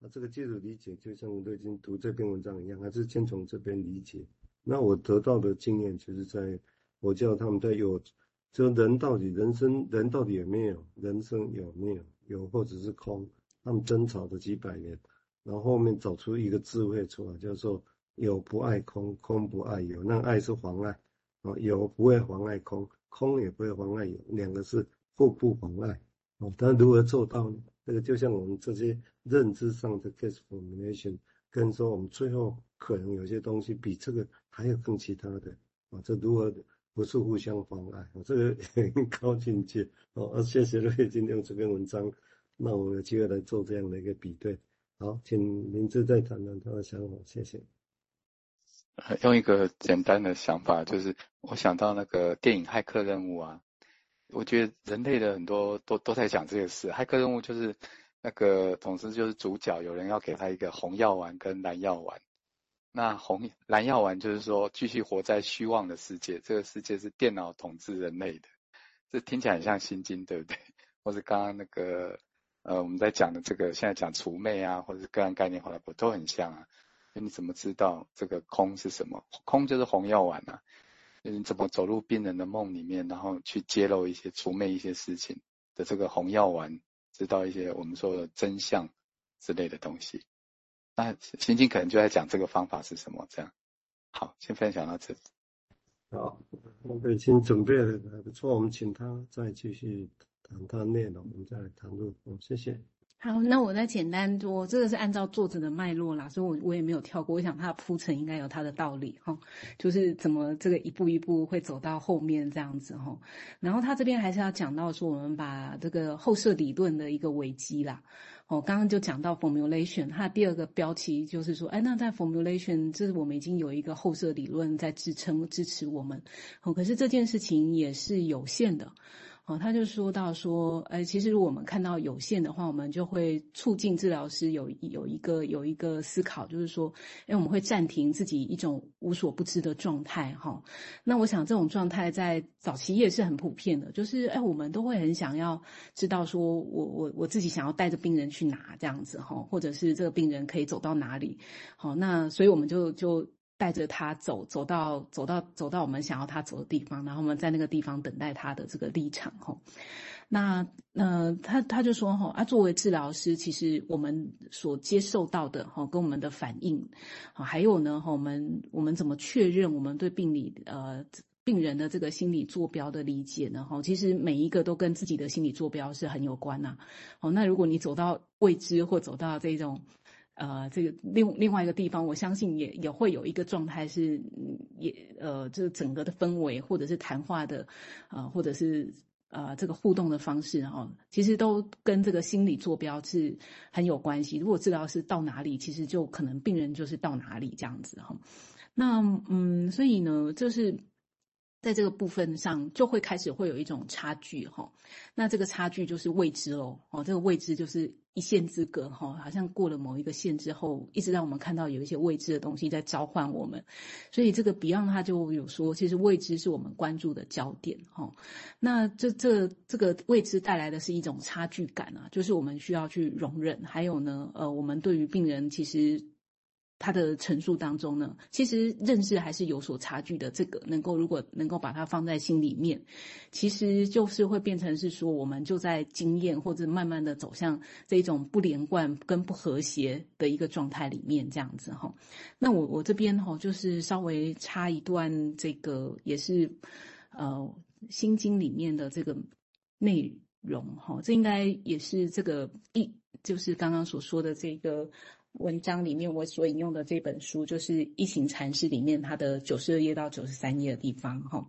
那这个基础理解，就像我都已经读这篇文章一样，还是先从这边理解。那我得到的经验，就是在我教他们在有，就人到底人生人到底有没有？人生有没有？有或者是空，他们争吵了几百年，然后后面找出一个智慧出来，叫做有不爱空，空不爱有，那爱是妨碍啊，有不会妨碍空，空也不会妨碍有，两个是互不妨碍。哦。但如何做到呢？这个就像我们这些认知上的 case formulation，跟说我们最后可能有些东西比这个还有更其他的啊，这如何不是互相妨碍？我这个很高境界哦。谢谢瑞今天用这篇文章，那我们有机会来做这样的一个比对。好，请明志再谈谈他的想法，谢谢。用一个简单的想法，就是我想到那个电影《骇客任务》啊。我觉得人类的很多都都在讲这个事，骇客任务就是那个同时就是主角有人要给他一个红药丸跟蓝药丸，那红蓝药丸就是说继续活在虚妄的世界，这个世界是电脑统治人类的，这听起来很像心经，对不对？或是刚刚那个呃我们在讲的这个现在讲除魅啊，或者是个案概念化的不都很像啊？那你怎么知道这个空是什么？空就是红药丸啊。你怎么走入病人的梦里面，然后去揭露一些除魅一些事情的这个红药丸，知道一些我们说的真相之类的东西。那心经可能就在讲这个方法是什么？这样，好，先分享到这里。好，我们已经准备了还不错，我们请他再继续谈他内容，我们再来谈论。好，谢谢。好，那我再简单说，这个是按照作者的脉络啦，所以我我也没有跳过。我想他的铺陈应该有他的道理哈，就是怎么这个一步一步会走到后面这样子哈。然后他这边还是要讲到说，我们把这个后设理论的一个危机啦。哦，刚刚就讲到 formulation，它的第二个标题就是说，哎，那在 formulation，这是我们已经有一个后设理论在支撑支持我们。哦，可是这件事情也是有限的。哦，他就说到说，呃，其实如果我们看到有限的话，我们就会促进治疗师有有一个有一个思考，就是说，哎，我们会暂停自己一种无所不知的状态，哈。那我想这种状态在早期也是很普遍的，就是，哎，我们都会很想要知道说，我我我自己想要带着病人去哪这样子，哈，或者是这个病人可以走到哪里，好，那所以我们就就。带着他走，走到走到走到我们想要他走的地方，然后我们在那个地方等待他的这个立场吼。那呃，他他就说吼啊，作为治疗师，其实我们所接受到的吼，跟我们的反应，还有呢，我们我们怎么确认我们对病理呃病人的这个心理坐标的理解呢？哈，其实每一个都跟自己的心理坐标是很有关呐。好，那如果你走到未知或走到这种。呃，这个另另外一个地方，我相信也也会有一个状态是，也呃，这个整个的氛围或者是谈话的，呃，或者是呃这个互动的方式哈，其实都跟这个心理坐标是很有关系。如果治疗师到哪里，其实就可能病人就是到哪里这样子哈。那嗯，所以呢，就是。在这个部分上，就会开始会有一种差距哈。那这个差距就是未知喽。哦，这个未知就是一线之隔哈，好像过了某一个线之后，一直让我们看到有一些未知的东西在召唤我们。所以这个 Beyond 他就有说，其实未知是我们关注的焦点哈。那这这这个未知带来的是一种差距感啊，就是我们需要去容忍。还有呢，呃，我们对于病人其实。他的陈述当中呢，其实认识还是有所差距的。这个能够如果能够把它放在心里面，其实就是会变成是说，我们就在经验或者慢慢的走向这种不连贯跟不和谐的一个状态里面，这样子哈。那我我这边哈，就是稍微插一段这个也是呃心经里面的这个内容哈，这应该也是这个一就是刚刚所说的这个。文章里面我所引用的这本书，就是一行禅师里面他的九十二页到九十三页的地方哈。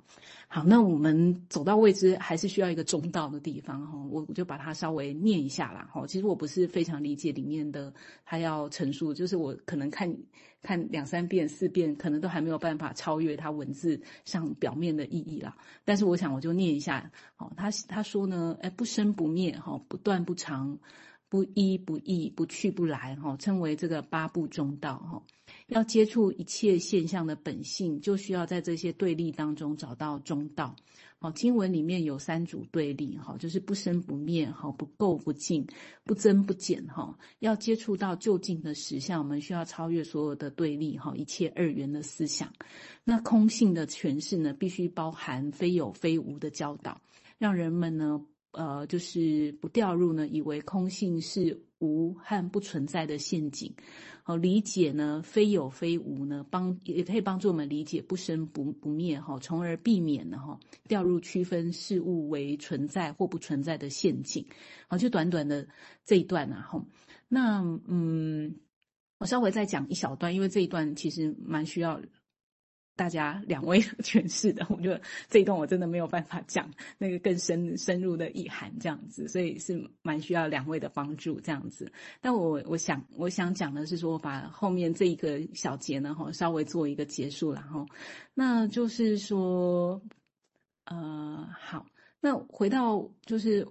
好，那我们走到未知，还是需要一个中道的地方哈。我我就把它稍微念一下啦哈。其实我不是非常理解里面的他要陈述，就是我可能看看两三遍、四遍，可能都还没有办法超越他文字上表面的意义啦。但是我想我就念一下。好，他他说呢，哎，不生不灭哈，不断不长。不依不异，不去不来，哈，称为这个八不中道，哈。要接触一切现象的本性，就需要在这些对立当中找到中道。好，经文里面有三组对立，哈，就是不生不灭，哈，不垢不净，不增不减，哈。要接触到究竟的实相，我们需要超越所有的对立，哈，一切二元的思想。那空性的诠释呢，必须包含非有非无的教导，让人们呢，呃，就是不掉入呢，以为空性是无和不存在的陷阱。好，理解呢，非有非无呢，帮也可以帮助我们理解不生不不灭哈，从而避免呢哈掉入区分事物为存在或不存在的陷阱。好，就短短的这一段啊哈，那嗯，我稍微再讲一小段，因为这一段其实蛮需要。大家两位诠释的，我觉得这一段我真的没有办法讲那个更深深入的意涵，这样子，所以是蛮需要两位的帮助，这样子。但我我想我想讲的是说，我把后面这一个小节呢，哈，稍微做一个结束，然后，那就是说，呃，好，那回到就是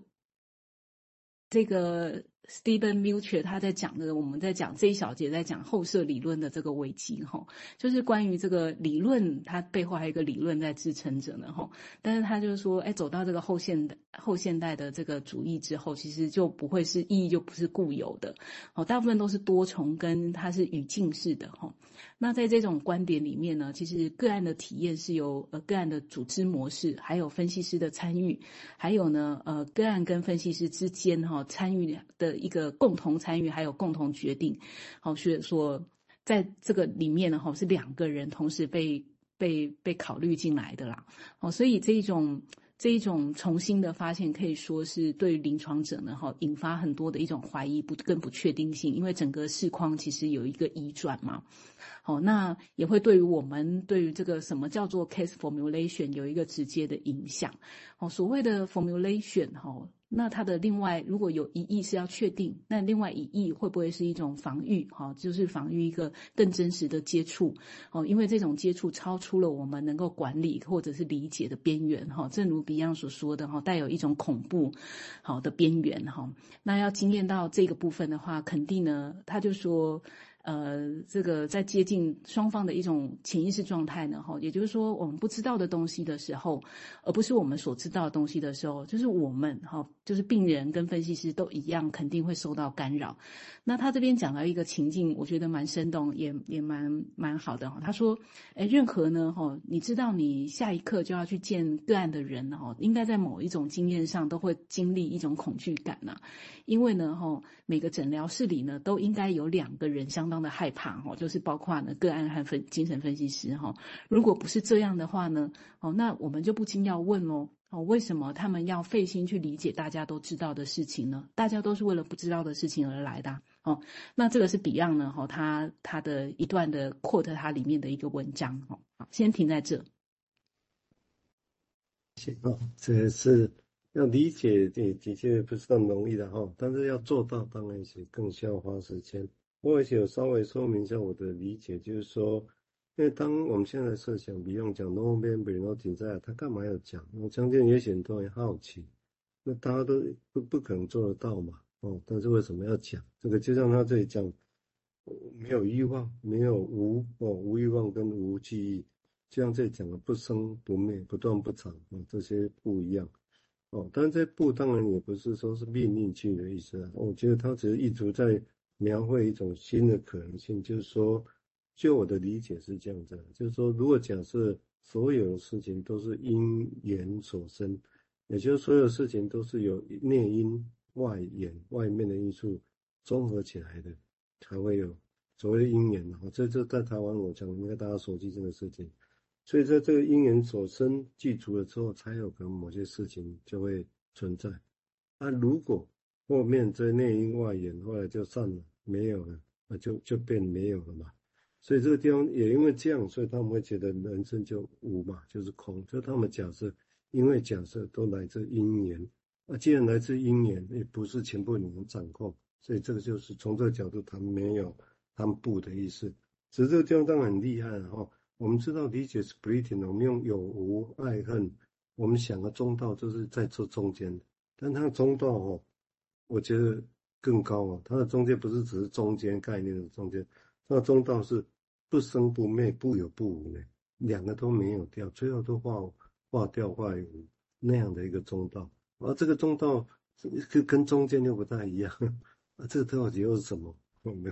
这个。Stephen Milcher 他在讲的，我们在讲这一小节，在讲后设理论的这个危机哈，就是关于这个理论，它背后还有一个理论在支撑着呢哈。但是他就是说，哎，走到这个后现代后现代的这个主义之后，其实就不会是意义就不是固有的，哦，大部分都是多重跟它是语境式的哈。那在这种观点里面呢，其实个案的体验是由呃个案的组织模式，还有分析师的参与，还有呢呃个案跟分析师之间哈参与的一个共同参与，还有共同决定，好，所以说在这个里面呢哈是两个人同时被被被考虑进来的啦，哦，所以这一种。这一种重新的发现，可以说是对临床者呢，哈，引发很多的一种怀疑，不跟不确定性，因为整个视框其实有一个移转嘛，哦，那也会对于我们对于这个什么叫做 case formulation 有一个直接的影响，哦，所谓的 formulation 哈。那它的另外，如果有疑义是要确定，那另外疑义会不会是一种防御？哈，就是防御一个更真实的接触，哦，因为这种接触超出了我们能够管理或者是理解的边缘，哈，正如 Beyond 所说的，哈，带有一种恐怖，好的边缘，哈，那要经验到这个部分的话，肯定呢，他就说。呃，这个在接近双方的一种潜意识状态呢，哈，也就是说，我们不知道的东西的时候，而不是我们所知道的东西的时候，就是我们哈，就是病人跟分析师都一样，肯定会受到干扰。那他这边讲到一个情境，我觉得蛮生动，也也蛮蛮好的哈。他说，哎，任何呢，哈，你知道你下一刻就要去见个案的人哈，应该在某一种经验上都会经历一种恐惧感呐，因为呢，哈，每个诊疗室里呢，都应该有两个人相当。的害怕哈，就是包括呢个案和分精神分析师哈，如果不是这样的话呢，哦，那我们就不禁要问喽，哦，为什么他们要费心去理解大家都知道的事情呢？大家都是为了不知道的事情而来的哦。那这个是 Beyond 呢，哈，他他的一段的 quote，它里面的一个文章，哈，好，先停在这。行哦，这是要理解，的的确不是那么容易的哈，但是要做到，当然是更需要花时间。我也有稍微说明一下我的理解，就是说，因为当我们现在设想，比方讲 no memory no desire，他干嘛要讲？我相信也许很多人好奇，那大家都不不可能做得到嘛，哦，但是为什么要讲？这个就像他这里讲，没有欲望，没有无哦，无欲望跟无记忆，就像这里讲的不生不灭，不断不长啊，这些不一样，哦，但是这不当然也不是说是命令句的意思啊，我觉得他只是一直在。描绘一种新的可能性，就是说，就我的理解是这样子，就是说，如果假设所有的事情都是因缘所生，也就是所有事情都是由内因、外缘、外面的因素综合起来的，才会有所谓的因缘。哈，这这在台湾，我讲应该大家熟悉这个事情。所以在这个因缘所生具足了之后，才有可能某些事情就会存在。那如果后面在内因外缘后来就散了，没有了，那就就变没有了嘛。所以这个地方也因为这样，所以他们会觉得人生就无嘛，就是空。就他们假设，因为假设都来自因缘，那既然来自因缘，也不是全部你能掌控，所以这个就是从这个角度谈没有谈不的意思。只是这个地方当然很厉害哈。我们知道理解 s p r i t i n g 我们用有无爱恨，我们想的中道就是在这中间，但它的中道哦。我觉得更高啊！它的中间不是只是中间概念的中间，它的中道是不生不灭、不有不无呢，两个都没有掉，最后都化化掉化无。那样的一个中道，而这个中道跟跟中间又不太一样，啊，这个特好奇又是什么？我没有